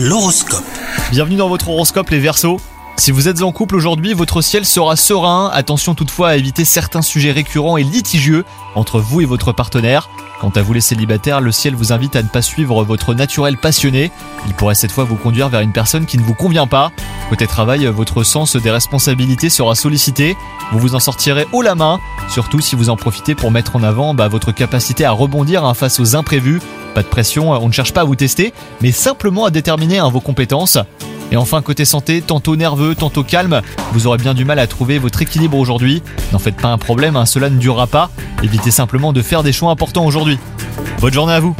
L'horoscope. Bienvenue dans votre horoscope les Verseaux. Si vous êtes en couple aujourd'hui, votre ciel sera serein. Attention toutefois à éviter certains sujets récurrents et litigieux entre vous et votre partenaire. Quant à vous les célibataires, le ciel vous invite à ne pas suivre votre naturel passionné. Il pourrait cette fois vous conduire vers une personne qui ne vous convient pas. Côté travail, votre sens des responsabilités sera sollicité. Vous vous en sortirez haut la main, surtout si vous en profitez pour mettre en avant bah, votre capacité à rebondir hein, face aux imprévus. Pas de pression, on ne cherche pas à vous tester, mais simplement à déterminer hein, vos compétences. Et enfin, côté santé, tantôt nerveux, tantôt calme, vous aurez bien du mal à trouver votre équilibre aujourd'hui. N'en faites pas un problème, hein, cela ne durera pas. Évitez simplement de faire des choix importants aujourd'hui. Bonne journée à vous